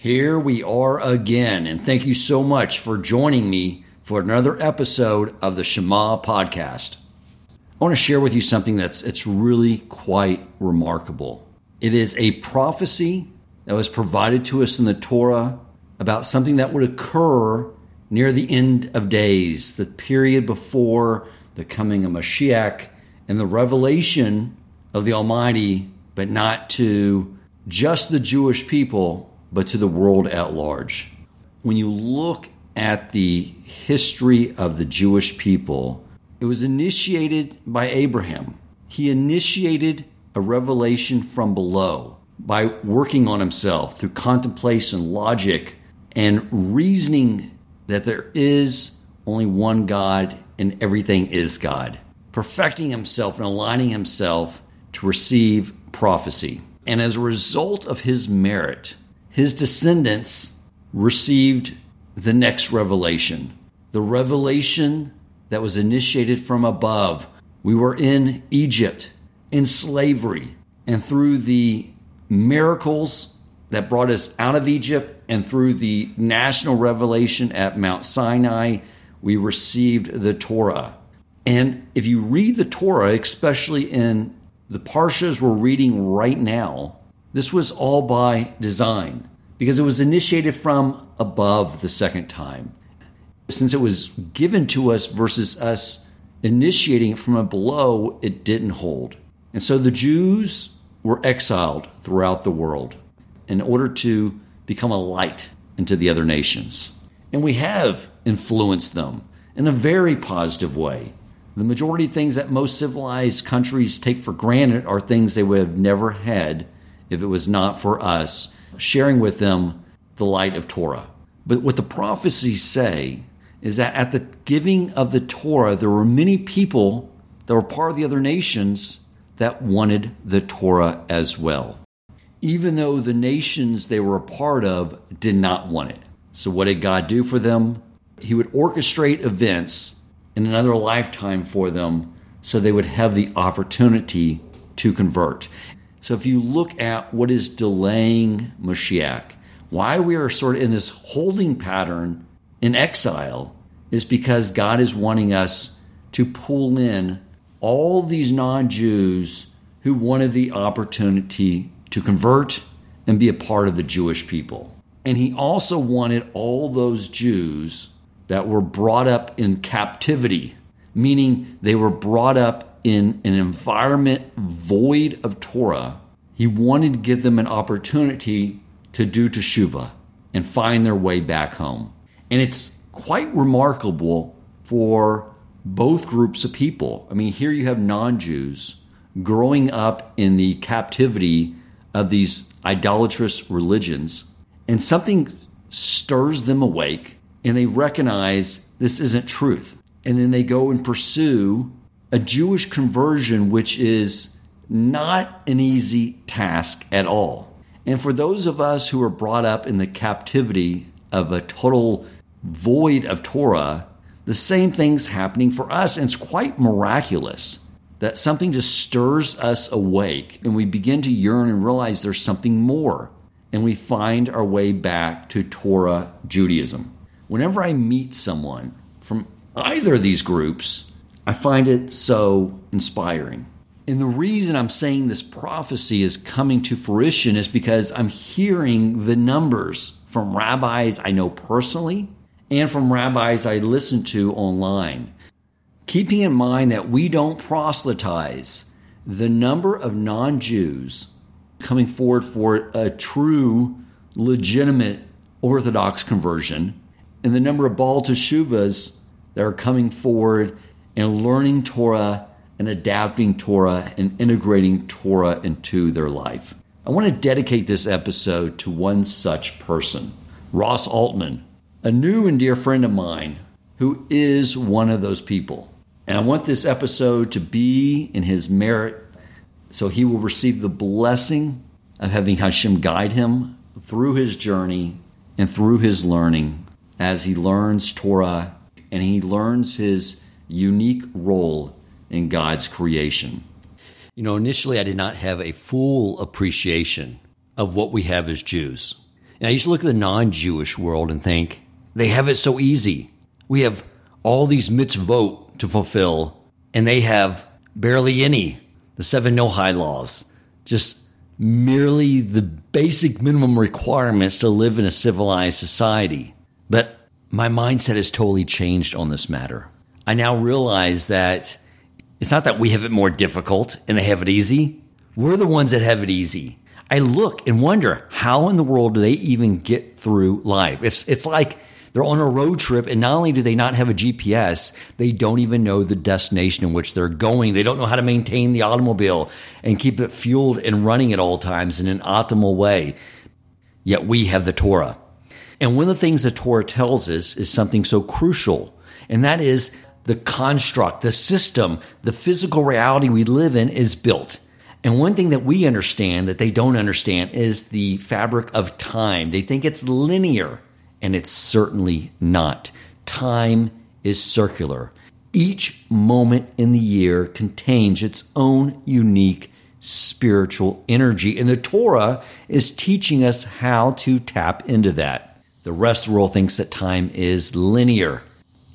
Here we are again, and thank you so much for joining me for another episode of the Shema podcast. I want to share with you something that's it's really quite remarkable. It is a prophecy that was provided to us in the Torah about something that would occur near the end of days, the period before the coming of Mashiach and the revelation of the Almighty, but not to just the Jewish people, but to the world at large. When you look at the history of the Jewish people, it was initiated by Abraham. He initiated a revelation from below by working on himself through contemplation, logic, and reasoning that there is only one God and everything is God, perfecting himself and aligning himself to receive prophecy. And as a result of his merit, his descendants received the next revelation the revelation that was initiated from above. We were in Egypt, in slavery, and through the miracles that brought us out of Egypt and through the national revelation at Mount Sinai, we received the Torah. And if you read the Torah, especially in the Parshas we're reading right now, this was all by design because it was initiated from above the second time. Since it was given to us versus us initiating it from below, it didn't hold. And so the Jews were exiled throughout the world in order to become a light into the other nations. And we have influenced them in a very positive way. The majority of things that most civilized countries take for granted are things they would have never had if it was not for us sharing with them the light of Torah. But what the prophecies say is that at the giving of the Torah, there were many people that were part of the other nations that wanted the Torah as well, even though the nations they were a part of did not want it. So, what did God do for them? He would orchestrate events in another lifetime for them so they would have the opportunity to convert. So, if you look at what is delaying Mashiach, why we are sort of in this holding pattern in exile is because God is wanting us to pull in all these non Jews who wanted the opportunity to convert and be a part of the Jewish people. And he also wanted all those Jews that were brought up in captivity, meaning they were brought up in an environment void of Torah. He wanted to give them an opportunity to do teshuvah and find their way back home. And it's quite remarkable for both groups of people. I mean, here you have non Jews growing up in the captivity of these idolatrous religions, and something stirs them awake, and they recognize this isn't truth. And then they go and pursue a Jewish conversion, which is not an easy task at all. And for those of us who are brought up in the captivity of a total void of Torah, the same thing's happening for us. And it's quite miraculous that something just stirs us awake and we begin to yearn and realize there's something more. And we find our way back to Torah Judaism. Whenever I meet someone from either of these groups, I find it so inspiring. And the reason I'm saying this prophecy is coming to fruition is because I'm hearing the numbers from rabbis I know personally and from rabbis I listen to online. Keeping in mind that we don't proselytize, the number of non Jews coming forward for a true, legitimate Orthodox conversion, and the number of Baal Teshuvas that are coming forward and learning Torah and adapting Torah and integrating Torah into their life. I want to dedicate this episode to one such person, Ross Altman, a new and dear friend of mine who is one of those people. And I want this episode to be in his merit so he will receive the blessing of having Hashem guide him through his journey and through his learning as he learns Torah and he learns his unique role in God's creation. You know, initially I did not have a full appreciation of what we have as Jews. And I used to look at the non Jewish world and think, they have it so easy. We have all these mitzvot to fulfill, and they have barely any. The seven Noahide laws, just merely the basic minimum requirements to live in a civilized society. But my mindset has totally changed on this matter. I now realize that it's not that we have it more difficult and they have it easy. We're the ones that have it easy. I look and wonder how in the world do they even get through life? It's it's like they're on a road trip and not only do they not have a GPS, they don't even know the destination in which they're going. They don't know how to maintain the automobile and keep it fueled and running at all times in an optimal way. Yet we have the Torah. And one of the things the Torah tells us is something so crucial, and that is the construct, the system, the physical reality we live in is built. And one thing that we understand that they don't understand is the fabric of time. They think it's linear, and it's certainly not. Time is circular. Each moment in the year contains its own unique spiritual energy, and the Torah is teaching us how to tap into that. The rest of the world thinks that time is linear.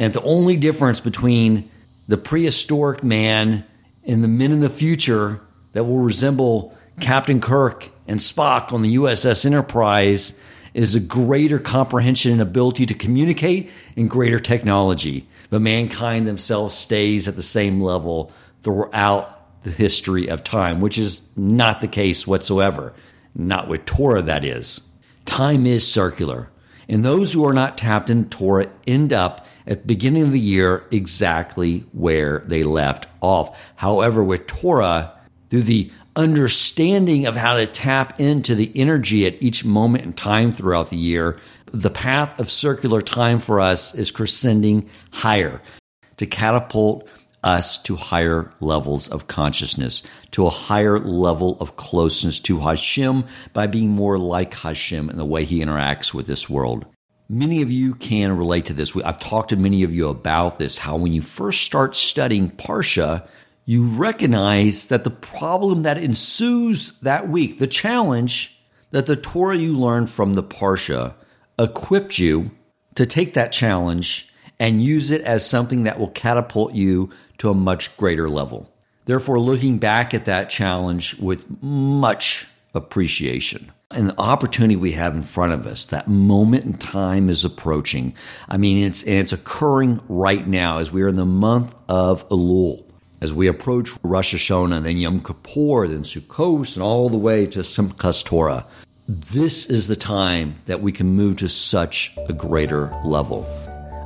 And the only difference between the prehistoric man and the men in the future that will resemble Captain Kirk and Spock on the USS Enterprise is a greater comprehension and ability to communicate and greater technology. But mankind themselves stays at the same level throughout the history of time, which is not the case whatsoever. Not with Torah, that is. Time is circular. And those who are not tapped in Torah end up at the beginning of the year exactly where they left off. However, with Torah, through the understanding of how to tap into the energy at each moment in time throughout the year, the path of circular time for us is crescending higher to catapult us to higher levels of consciousness, to a higher level of closeness to Hashem by being more like Hashem in the way he interacts with this world. Many of you can relate to this. I've talked to many of you about this, how when you first start studying Parsha, you recognize that the problem that ensues that week, the challenge that the Torah you learned from the Parsha equipped you to take that challenge and use it as something that will catapult you to a much greater level. Therefore, looking back at that challenge with much appreciation and the opportunity we have in front of us, that moment in time is approaching. I mean, it's, and it's occurring right now as we are in the month of Elul as we approach Rosh Hashanah, then Yom Kippur, then Sukkot, and all the way to Simchas Torah, this is the time that we can move to such a greater level.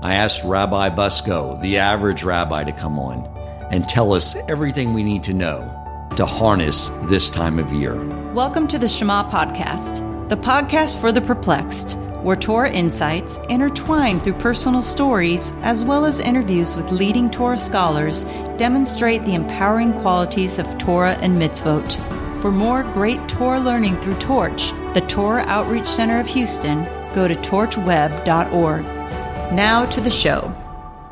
I asked Rabbi Bucsko, the average rabbi, to come on and tell us everything we need to know to harness this time of year. Welcome to the Shema Podcast, the podcast for the perplexed where Torah insights intertwined through personal stories as well as interviews with leading Torah scholars demonstrate the empowering qualities of Torah and mitzvot. For more great Torah learning through Torch, the Torah Outreach Center of Houston, go to torchweb.org. Now to the show.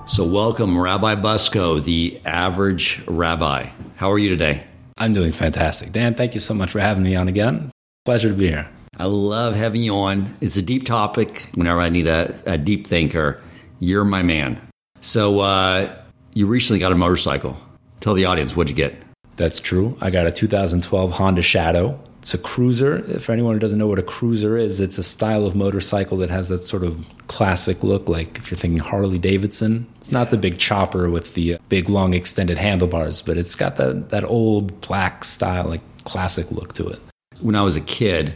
So, welcome, Rabbi Bucsko, the average rabbi. How are you today? I'm doing fantastic. Dan, thank you so much for having me on again. Pleasure to be here. I love having you on. It's a deep topic. Whenever I need a, a deep thinker, you're my man. So, uh, you recently got a motorcycle. Tell the audience what'd you get? That's true. I got a 2012 Honda Shadow. It's a cruiser. For anyone who doesn't know what a cruiser is, it's a style of motorcycle that has that sort of classic look. Like if you're thinking Harley Davidson, it's not the big chopper with the uh, big, long, extended handlebars, but it's got that, that old black style, like classic look to it. When I was a kid,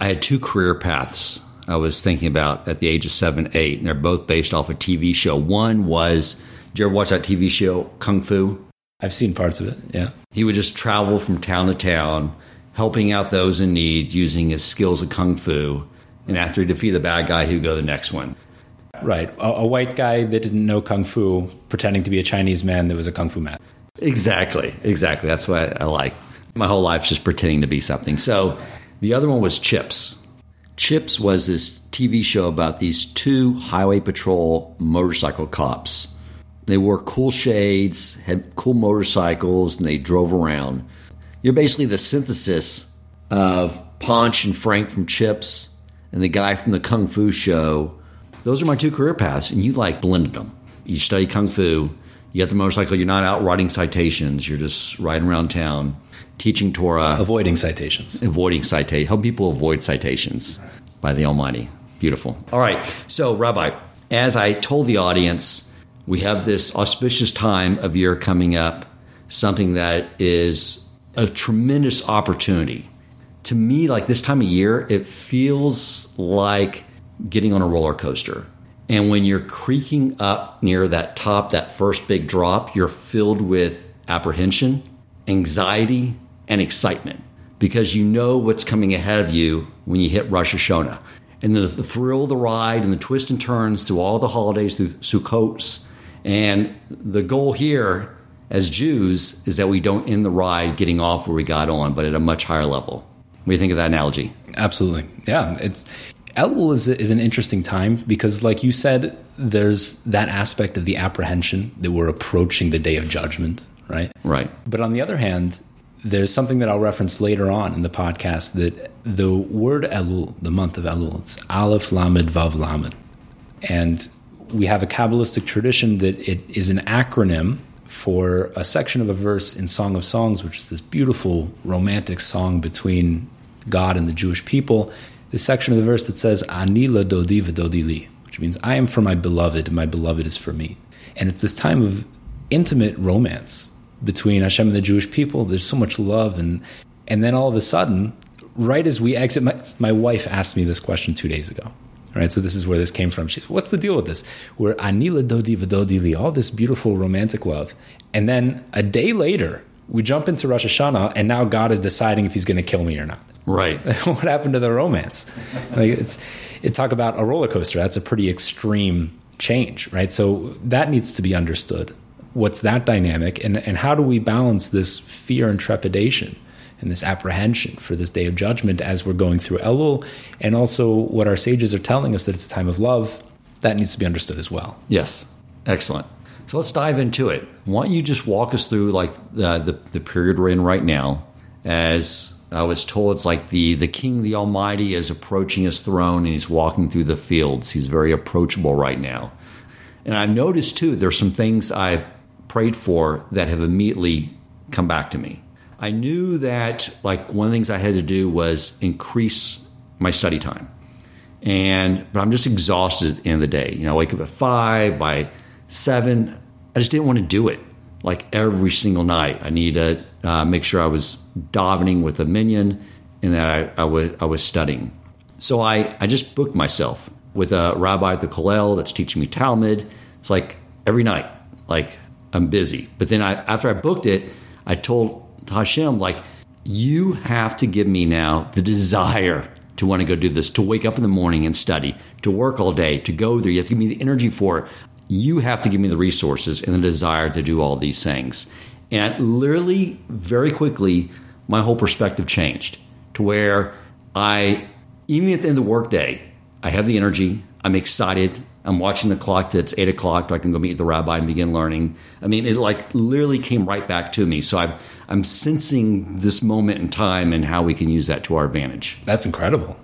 I had two career paths I was thinking about at the age of seven, eight, and they're both based off a TV show. One was, did you ever watch that TV show, Kung Fu? I've seen parts of it, yeah. He would just travel from town to town, helping out those in need using his skills of Kung Fu. And after he defeated the bad guy, he would go to the next one. Right. A, a white guy that didn't know Kung Fu pretending to be a Chinese man that was a Kung Fu man. Exactly. Exactly. That's what I like. My whole life's just pretending to be something. So, the other one was Chips. Chips was this TV show about these two highway patrol motorcycle cops. They wore cool shades, had cool motorcycles, and they drove around. You're basically the synthesis of Ponch and Frank from Chips and the guy from the Kung Fu show. Those are my two career paths, and you like blended them. You study Kung Fu, you get the motorcycle, you're not out writing citations, you're just riding around town, teaching Torah, Avoiding citations. avoiding citations, help people avoid citations by the Almighty. Beautiful. All right, so Rabbi, as I told the audience, we have this auspicious time of year coming up, something that is a tremendous opportunity. To me, like this time of year, it feels like getting on a roller coaster. And when you're creaking up near that top, that first big drop, you're filled with apprehension, anxiety, and excitement because you know what's coming ahead of you when you hit Rosh Hashanah. And the, the thrill of the ride and the twists and turns through all the holidays, through Sukkot. And the goal here as Jews is that we don't end the ride getting off where we got on, but at a much higher level. What do you think of that analogy? Absolutely. Yeah. It's Elul is, is an interesting time because, like you said, there's that aspect of the apprehension that we're approaching the day of judgment, right? Right. But on the other hand, there's something that I'll reference later on in the podcast that the word Elul, the month of Elul, it's Aleph Lamed Vav Lamed. And we have a Kabbalistic tradition that it is an acronym for a section of a verse in Song of Songs, which is this beautiful romantic song between God and the Jewish people. This section of the verse that says, Ani la dodi v'dodi li, which means I am for my beloved, and my beloved is for me. And it's this time of intimate romance between Hashem and the Jewish people. There's so much love, and and then all of a sudden, right as we exit, my, my wife asked me this question two days ago. Right, so this is where this came from. She's, what's the deal with this? We're anila dodi v'dodi li, all this beautiful romantic love, and then a day later we jump into Rosh Hashanah, and now God is deciding if He's going to kill me or not. Right. what happened to the romance? Like it's it talk about a roller coaster. That's a pretty extreme change, right? So that needs to be understood. What's that dynamic, and and how do we balance this fear and trepidation? And this apprehension for this day of judgment as we're going through Elul, and also what our sages are telling us that it's a time of love, that needs to be understood as well. Yes. Excellent. So let's dive into it. Why don't you just walk us through like the, the, the period we're in right now? As I was told, it's like the, the King, the Almighty, is approaching his throne and he's walking through the fields. He's very approachable right now. And I've noticed too, there's some things I've prayed for that have immediately come back to me. I knew that like one of the things I had to do was increase my study time. And but I'm just exhausted at the end of the day. You know, I wake up at five, by seven, I just didn't want to do it like every single night. I need to uh, make sure I was davening with a minyan and that I, I was I was studying. So I, I just booked myself with a rabbi at the Kollel that's teaching me Talmud. It's like every night, like I'm busy. But then I, after I booked it, I told Hashem, like, you have to give me now the desire to want to go do this, to wake up in the morning and study, to work all day, to go there. You have to give me the energy for it. You have to give me the resources and the desire to do all these things. And literally, very quickly, my whole perspective changed to where I, even at the end of the workday, I have the energy, I'm excited, I'm watching the clock it's eight o'clock. I can go meet the rabbi and begin learning. I mean, it like literally came right back to me. So I'm I'm sensing this moment in time and how we can use that to our advantage. That's incredible.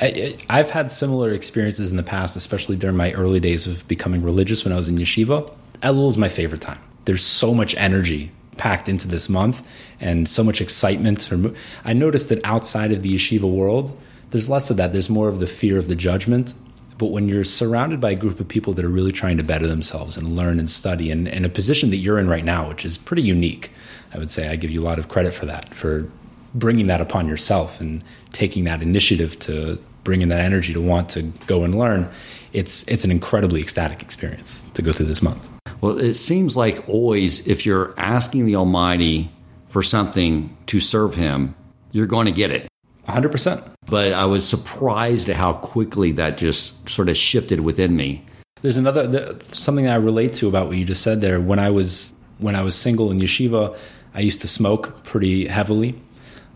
I, I've had similar experiences in the past, especially during my early days of becoming religious when I was in yeshiva. Elul is my favorite time. There's so much energy packed into this month and so much excitement. For, I noticed that outside of the yeshiva world, there's less of that. There's more of the fear of the judgment but when you're surrounded by a group of people that are really trying to better themselves and learn and study, and, and a position that you're in right now, which is pretty unique, I would say I give you a lot of credit for that, for bringing that upon yourself and taking that initiative to bring in that energy to want to go and learn. It's it's an incredibly ecstatic experience to go through this month. Well, it seems like always if you're asking the Almighty for something to serve Him, you're going to get it. 100%. But I was surprised at how quickly that just sort of shifted within me. There's another the, something I relate to about what you just said there. When I was when I was single in yeshiva, I used to smoke pretty heavily,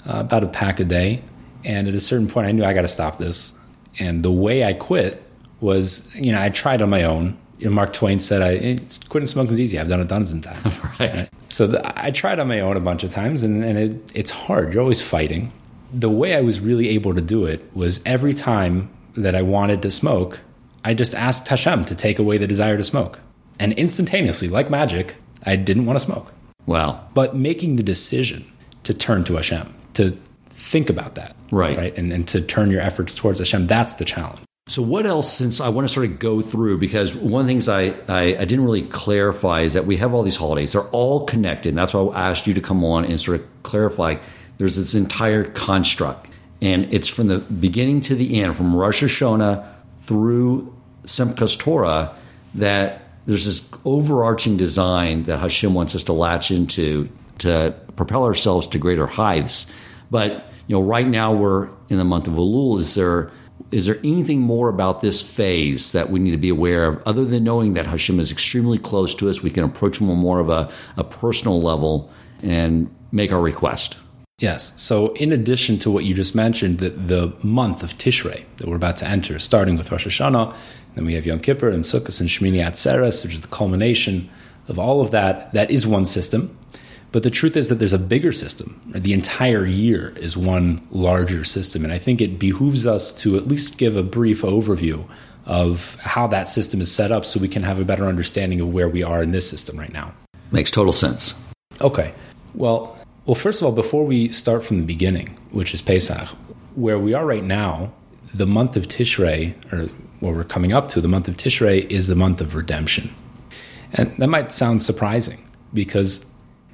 uh, about a pack a day. And at a certain point, I knew I got to stop this. And the way I quit was, you know, I tried on my own. You know, Mark Twain said, "I quitting smoking is easy. I've done it dozens of times." right. right. So the, I tried on my own a bunch of times, and, and it, it's hard. You're always fighting the way I was really able to do it was every time that I wanted to smoke, I just asked Hashem to take away the desire to smoke. And instantaneously, like magic, I didn't want to smoke. Wow. But making the decision to turn to Hashem, to think about that, Right. right, and, and to turn your efforts towards Hashem, that's the challenge. So, what else, since I want to sort of go through, because one of the things I, I, I didn't really clarify is that we have all these holidays. They're all connected. And that's why I asked you to come on and sort of clarify. There's this entire construct, and it's from the beginning to the end, from Rosh Hashanah through Simchas Torah, that there's this overarching design that Hashem wants us to latch into to propel ourselves to greater heights. But you know, right now we're in the month of Elul. Is there is there anything more about this phase that we need to be aware of, other than knowing that Hashem is extremely close to us? We can approach him on more of a, a personal level and make our request. Yes. So, in addition to what you just mentioned, the, the month of Tishrei that we're about to enter, starting with Rosh Hashanah, then we have Yom Kippur and Sukkot and Shmini Atzeres, which is the culmination of all of that. That is one system. But the truth is that there's a bigger system. The entire year is one larger system. And I think it behooves us to at least give a brief overview of how that system is set up so we can have a better understanding of where we are in this system right now. Makes total sense. Okay. Well, well, first of all, before we start from the beginning, which is Pesach, where we are right now, the month of Tishrei, or what we're coming up to, the month of Tishrei is the month of redemption. And that might sound surprising because,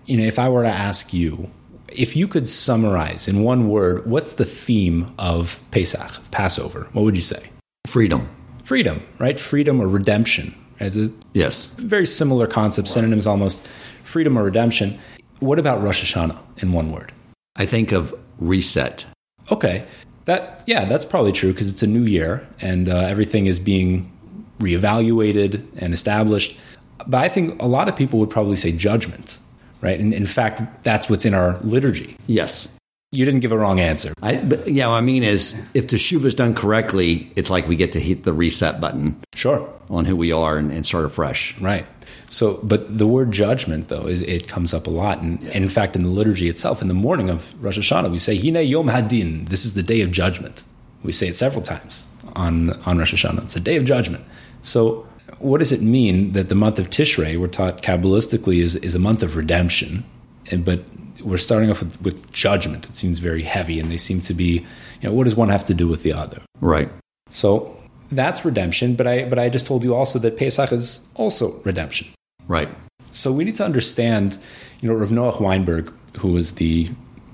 you know, if I were to ask you, if you could summarize in one word, what's the theme of Pesach, of Passover, what would you say? Freedom. Freedom, right? Freedom or redemption. As a Yes. very similar concept, synonyms almost, freedom or redemption. What about Rosh Hashanah in one word? I think of reset. Okay, that yeah, that's probably true because it's a new year and uh, everything is being reevaluated and established. But I think a lot of people would probably say judgment, right? And in fact, that's what's in our liturgy. Yes. You didn't give a wrong answer. I, but yeah, what I mean is, if the teshuva is done correctly, it's like we get to hit the reset button Sure, on who we are and, and start afresh. right. So, but the word judgment, though, is it comes up a lot, and, and in fact, in the liturgy itself, in the morning of Rosh Hashanah, we say "Hine Yom Hadin." This is the day of judgment. We say it several times on on Rosh Hashanah. It's the day of judgment. So, what does it mean that the month of Tishrei, we're taught kabbalistically, is is a month of redemption, and but we're starting off with, with judgment. It seems very heavy, and they seem to be, you know, what does one have to do with the other? Right. So that's redemption. But I but I just told you also that Pesach is also redemption. Right. So we need to understand, you know, Rav Noach Weinberg, who was the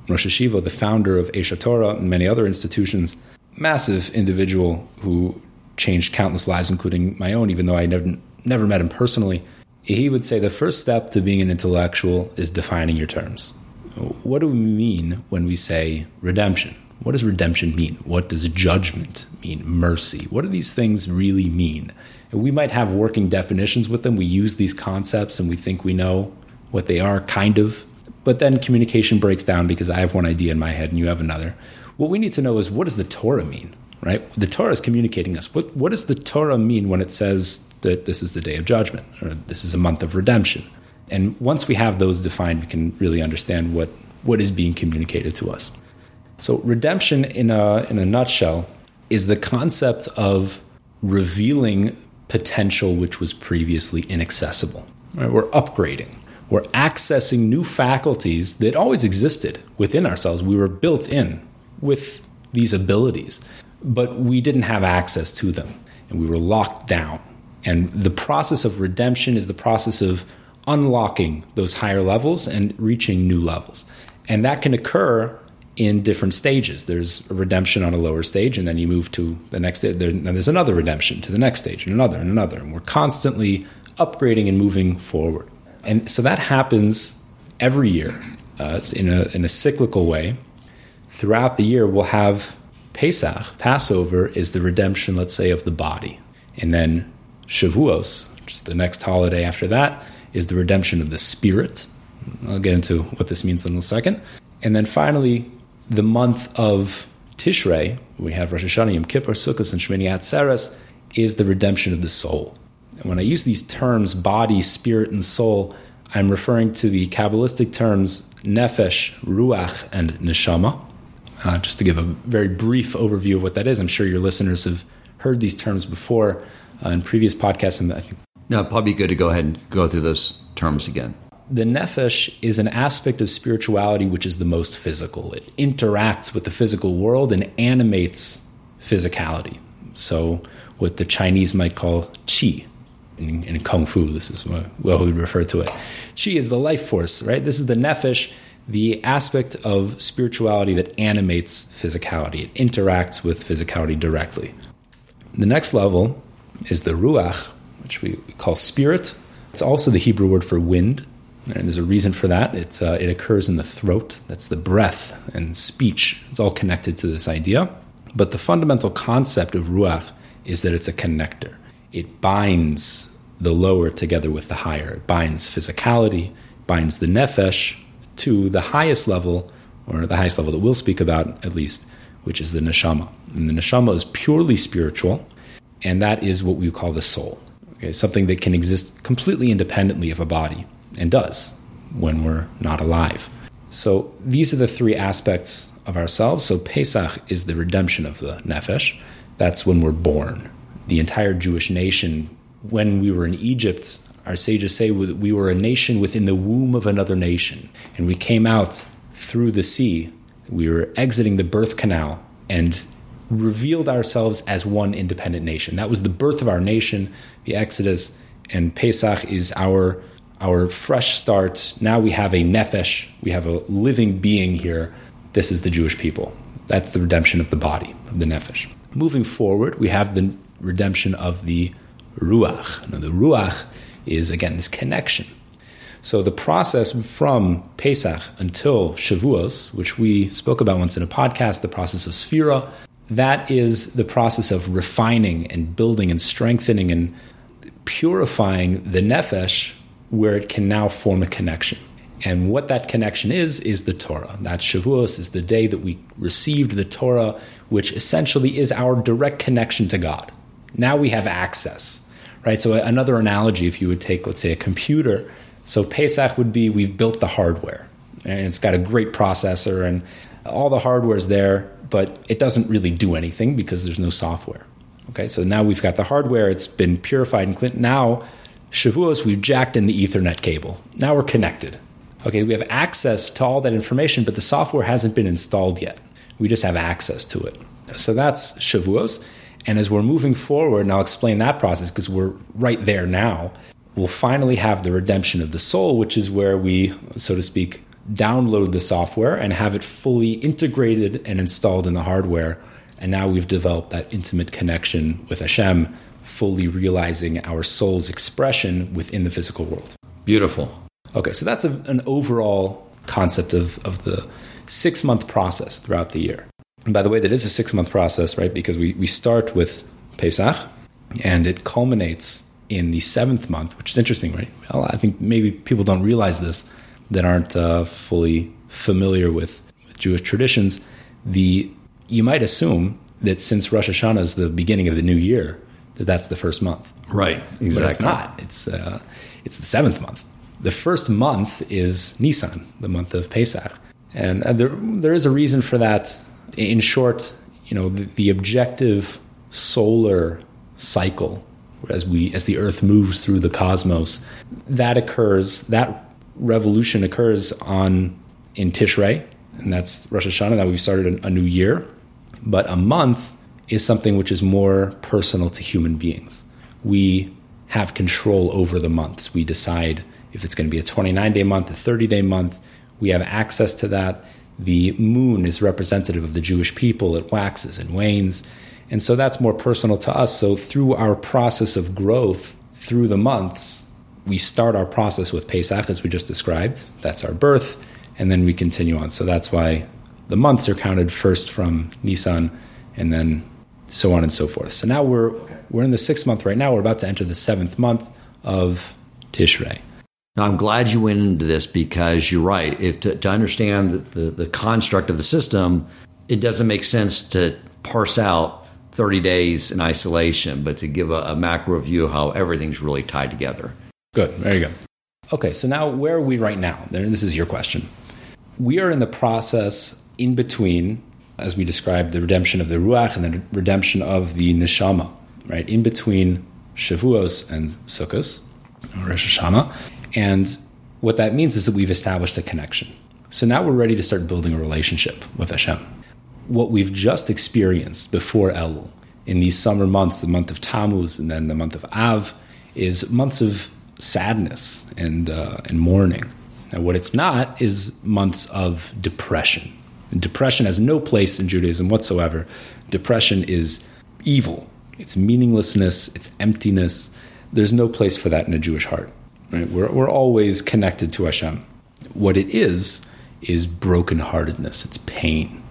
Rosh HaYeshiva, the founder of Aish HaTorah and many other institutions, massive individual who changed countless lives, including my own, even though I never never met him personally. He would say the first step to being an intellectual is defining your terms. What do we mean when we say redemption? What does redemption mean? What does judgment mean? Mercy? What do these things really mean? And we might have working definitions with them. We use these concepts and we think we know what they are, kind of. But then communication breaks down because I have one idea in my head and you have another. What we need to know is what does the Torah mean, right? The Torah is communicating us. What, what does the Torah mean when it says that this is the day of judgment or this is a month of redemption? And once we have those defined, we can really understand what, what is being communicated to us. So, redemption, in a, in a nutshell, is the concept of revealing potential which was previously inaccessible. Right? We're upgrading, we're accessing new faculties that always existed within ourselves. We were built in with these abilities, but we didn't have access to them, and we were locked down. And the process of redemption is the process of unlocking those higher levels and reaching new levels. And that can occur in different stages. There's a redemption on a lower stage, and then you move to the next. There, then there's another redemption to the next stage, and another, and another. And we're constantly upgrading and moving forward. And so that happens every year uh, in, a, in a cyclical way. Throughout the year, we'll have Pesach, Passover, is the redemption, let's say, of the body. And then Shavuos, which is the next holiday after that, is the redemption of the spirit. I'll get into what this means in a second. And then finally, the month of Tishrei, we have Rosh Hashanah, Yom Kippur, Sukkot, and Shmini Atzeres, is the redemption of the soul. And when I use these terms, body, spirit, and soul, I'm referring to the Kabbalistic terms nefesh, ruach, and neshama. Uh, just to give a very brief overview of what that is, I'm sure your listeners have heard these terms before uh, in previous podcasts, and I think no, probably good to go ahead and go through those terms again. The nefesh is an aspect of spirituality which is the most physical. It interacts with the physical world and animates physicality. So, what the Chinese might call qi. In, in kung fu, this is what we refer to it. Qi is the life force, right? This is the nefesh, the aspect of spirituality that animates physicality. It interacts with physicality directly. The next level is the ruach, which we call spirit. It's also the Hebrew word for wind. And there's a reason for that. It's, uh, it occurs in the throat. That's the breath and speech. It's all connected to this idea. But the fundamental concept of ruach is that it's a connector. It binds the lower together with the higher. It binds physicality, binds the nefesh to the highest level, or the highest level that we'll speak about at least, which is the neshama. And the neshama is purely spiritual, and that is what we call the soul. Okay, something that can exist completely independently of a body, and does when we're not alive. So these are the three aspects of ourselves. So Pesach is the redemption of the nefesh. That's when we're born. The entire Jewish nation, when we were in Egypt, our sages say we were a nation within the womb of another nation. And we came out through the sea. We were exiting the birth canal and revealed ourselves as one independent nation. That was the birth of our nation, the Exodus, and Pesach is our our fresh start. Now we have a nefesh, we have a living being here. This is the Jewish people. That's the redemption of the body, of the nefesh. Moving forward, we have the redemption of the ruach. Now, the ruach is, again, this connection. So the process from Pesach until Shavuos, which we spoke about once in a podcast, the process of Sphira, that is the process of refining and building and strengthening and purifying the nefesh where it can now form a connection. And what that connection is, is the Torah. That Shavuos is the day that we received the Torah, which essentially is our direct connection to God. Now we have access, right? So, another analogy, if you would take, let's say, a computer, so Pesach would be we've built the hardware, and it's got a great processor, and all the hardware is there, but it doesn't really do anything because there's no software. Okay, so now we've got the hardware, it's been purified and cleaned. Now, Shavuos, we've jacked in the Ethernet cable. Now we're connected. Okay, we have access to all that information, but the software hasn't been installed yet. We just have access to it. So that's Shavuos. And as we're moving forward, and I'll explain that process because we're right there now, we'll finally have the redemption of the soul, which is where we, so to speak, download the software and have it fully integrated and installed in the hardware. And now we've developed that intimate connection with Hashem, fully realizing our soul's expression within the physical world. Beautiful. Okay, so that's a, an overall concept of, of the six month process throughout the year. And by the way, that is a six month process, right? Because we, we start with Pesach and it culminates in the seventh month, which is interesting, right? Well, I think maybe people don't realize this that aren't uh, fully familiar with, with Jewish traditions. The you might assume that since Rosh Hashanah is the beginning of the new year, that that's the first month. Right. Exactly. But it's not. It's uh, it's the seventh month. The first month is Nisan, the month of Pesach, and uh, there there is a reason for that. In short, you know, the, the objective solar cycle as we as the Earth moves through the cosmos, that occurs. That revolution occurs on in Tishrei, and that's Rosh Hashanah. That we started a, new year, but a month is something which is more personal to human beings. We have control over the months. We decide if it's going to be a 29 day month, a 30 day month. We have access to that. The moon is representative of the Jewish people, it waxes and wanes. And so that's more personal to us. So through our process of growth through the months, we start our process with Pesach, as we just described. That's our birth. And then we continue on. So that's why the months are counted first from Nisan and then so on and so forth. So now we're we're in the sixth month right now. We're about to enter the seventh month of Tishrei. Now, I'm glad you went into this because you're right. If to, to understand the, the, the, construct of the system, it doesn't make sense to parse out 30 days in isolation, but to give a, a macro view of how everything's really tied together. Good. There you go. Okay, so now where are we right now? This is your question. We are in the process in between as we described, the redemption of the Ruach and the redemption of the Neshama, right? In between Shavuos and Sukkot, or Rosh Hashanah. And what that means is that we've established a connection. So now we're ready to start building a relationship with Hashem. What we've just experienced before Elul in these summer months, the month of Tammuz and then the month of Av, is months of sadness and, uh, and mourning. Now, what it's not is months of depression. Depression has no place in Judaism whatsoever. Depression is evil, it's meaninglessness, it's emptiness. There's no place for that in a Jewish heart. Right? We're, we're always connected to Hashem. What it is, is brokenheartedness, it's pain.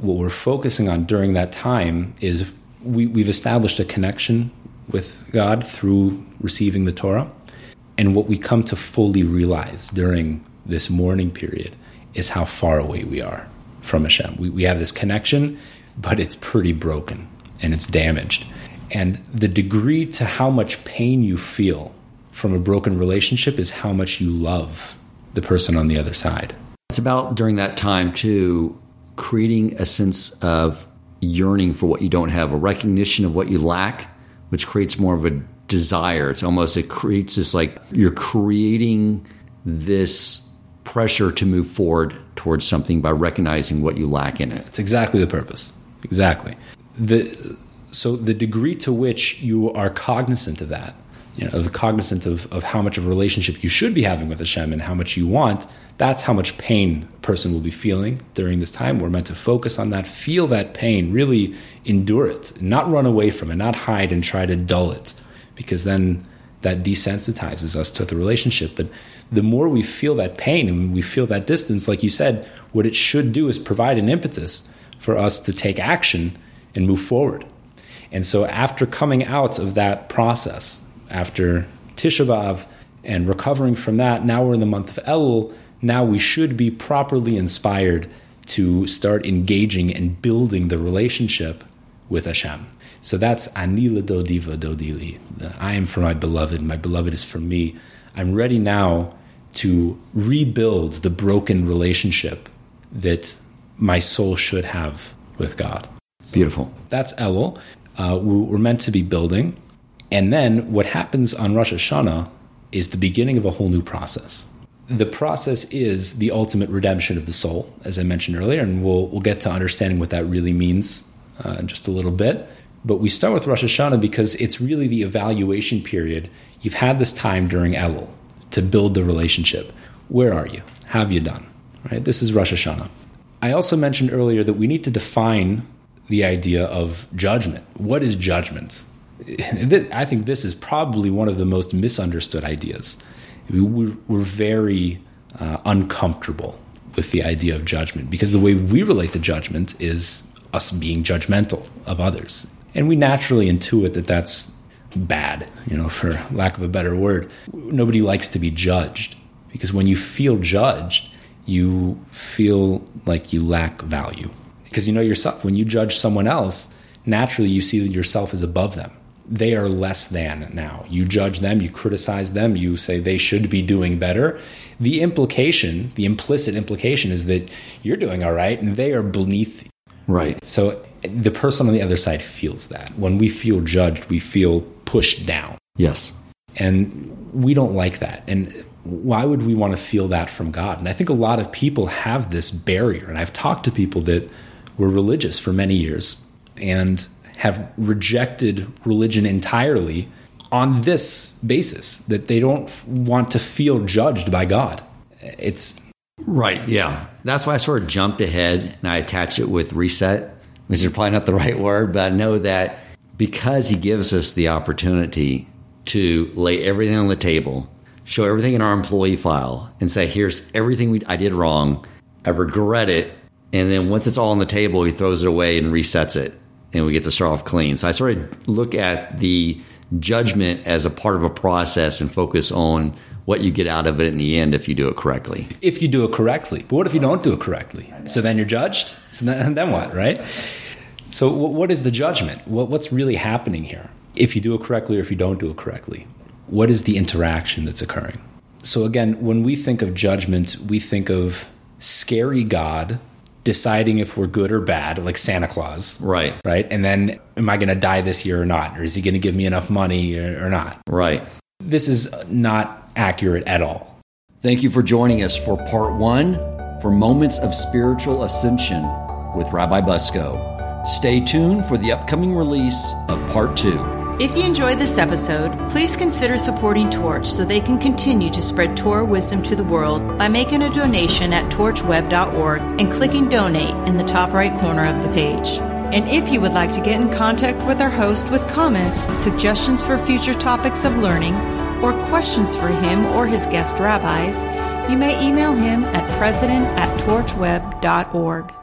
What we're focusing on during that time is we, we've established a connection with God through receiving the Torah. And what we come to fully realize during this mourning period is how far away we are from Hashem. We, we have this connection, but it's pretty broken and it's damaged. And the degree to how much pain you feel from a broken relationship is how much you love the person on the other side. It's about during that time, too, creating a sense of yearning for what you don't have, a recognition of what you lack, which creates more of a desire. It's almost, it creates this like you're creating this pressure to move forward towards something by recognizing what you lack in it. It's exactly the purpose. Exactly. The, so the degree to which you are cognizant of that, you know, the cognizant of, of how much of a relationship you should be having with Hashem and how much you want, that's how much pain a person will be feeling during this time. We're meant to focus on that, feel that pain, really endure it, not run away from it, not hide and try to dull it, because then that desensitizes us to the relationship. But the more we feel that pain and we feel that distance, like you said, what it should do is provide an impetus for us to take action and move forward. And so, after coming out of that process, after Tisha B'Av and recovering from that, now we're in the month of Elul. Now we should be properly inspired to start engaging and building the relationship with Hashem. So that's Anila Dodiva Dodili. I am for my beloved, my beloved is for me. I'm ready now to rebuild the broken relationship that my soul should have with God. Beautiful. That's Elul. Uh, we're meant to be building. And then what happens on Rosh Hashanah is the beginning of a whole new process. The process is the ultimate redemption of the soul, as I mentioned earlier, and we'll, we'll get to understanding what that really means uh, in just a little bit. But we start with Rosh Hashanah because it's really the evaluation period. You've had this time during Elul to build the relationship. Where are you? Have you done? Right? This is Rosh Hashanah. I also mentioned earlier that we need to define the idea of judgment. What is judgment? I think this is probably one of the most misunderstood ideas. We're very uh, uncomfortable with the idea of judgment because the way we relate to judgment is us being judgmental of others. And we naturally intuit that that's bad, you know, for lack of a better word. Nobody likes to be judged because when you feel judged, you feel like you lack value. Because you know yourself, when you judge someone else, naturally you see that yourself is above them. They are less than now. You judge them, you criticize them, you say they should be doing better. The implication, the implicit implication is that you're doing all right and they are beneath. you. Right. So the person on the other side feels that. When we feel judged, we feel pushed down. Yes. And we don't like that. And why would we want to feel that from God? And I think a lot of people have this barrier. And I've talked to people that were religious for many years and have rejected religion entirely on this basis that they don't want to feel judged by God. It's right, yeah. That's why I sort of jumped ahead and I attached it with reset, which is probably not the right word, but I know that because he gives us the opportunity to lay everything on the table, show everything in our employee file, and say, here's everything we, I did wrong. I regret it. And then once it's all on the table, he throws it away and resets it, and we get to start off clean. So I sort of look at the judgment as a part of a process and focus on what you get out of it in the end if you do it correctly. If you do it correctly. But what if you don't do it correctly? So then you're judged? So then, then what, right? So, what is the judgment? What's really happening here? If you do it correctly or if you don't do it correctly, what is the interaction that's occurring? So, again, when we think of judgment, we think of scary God deciding if we're good or bad, like Santa Claus. Right. Right. And then am I going to die this year or not? Or is he going to give me enough money or, or not? Right. This is not accurate at all. Thank you for joining us for part one for Moments of Spiritual Ascension with Rabbi Bucsko. Stay tuned for the upcoming release of part two. If you enjoyed this episode, please consider supporting Torch so they can continue to spread Torah wisdom to the world by making a donation at torchweb.org and clicking donate in the top right corner of the page. And if you would like to get in contact with our host with comments, suggestions for future topics of learning, or questions for him or his guest rabbis, you may email him at president at torchweb.org.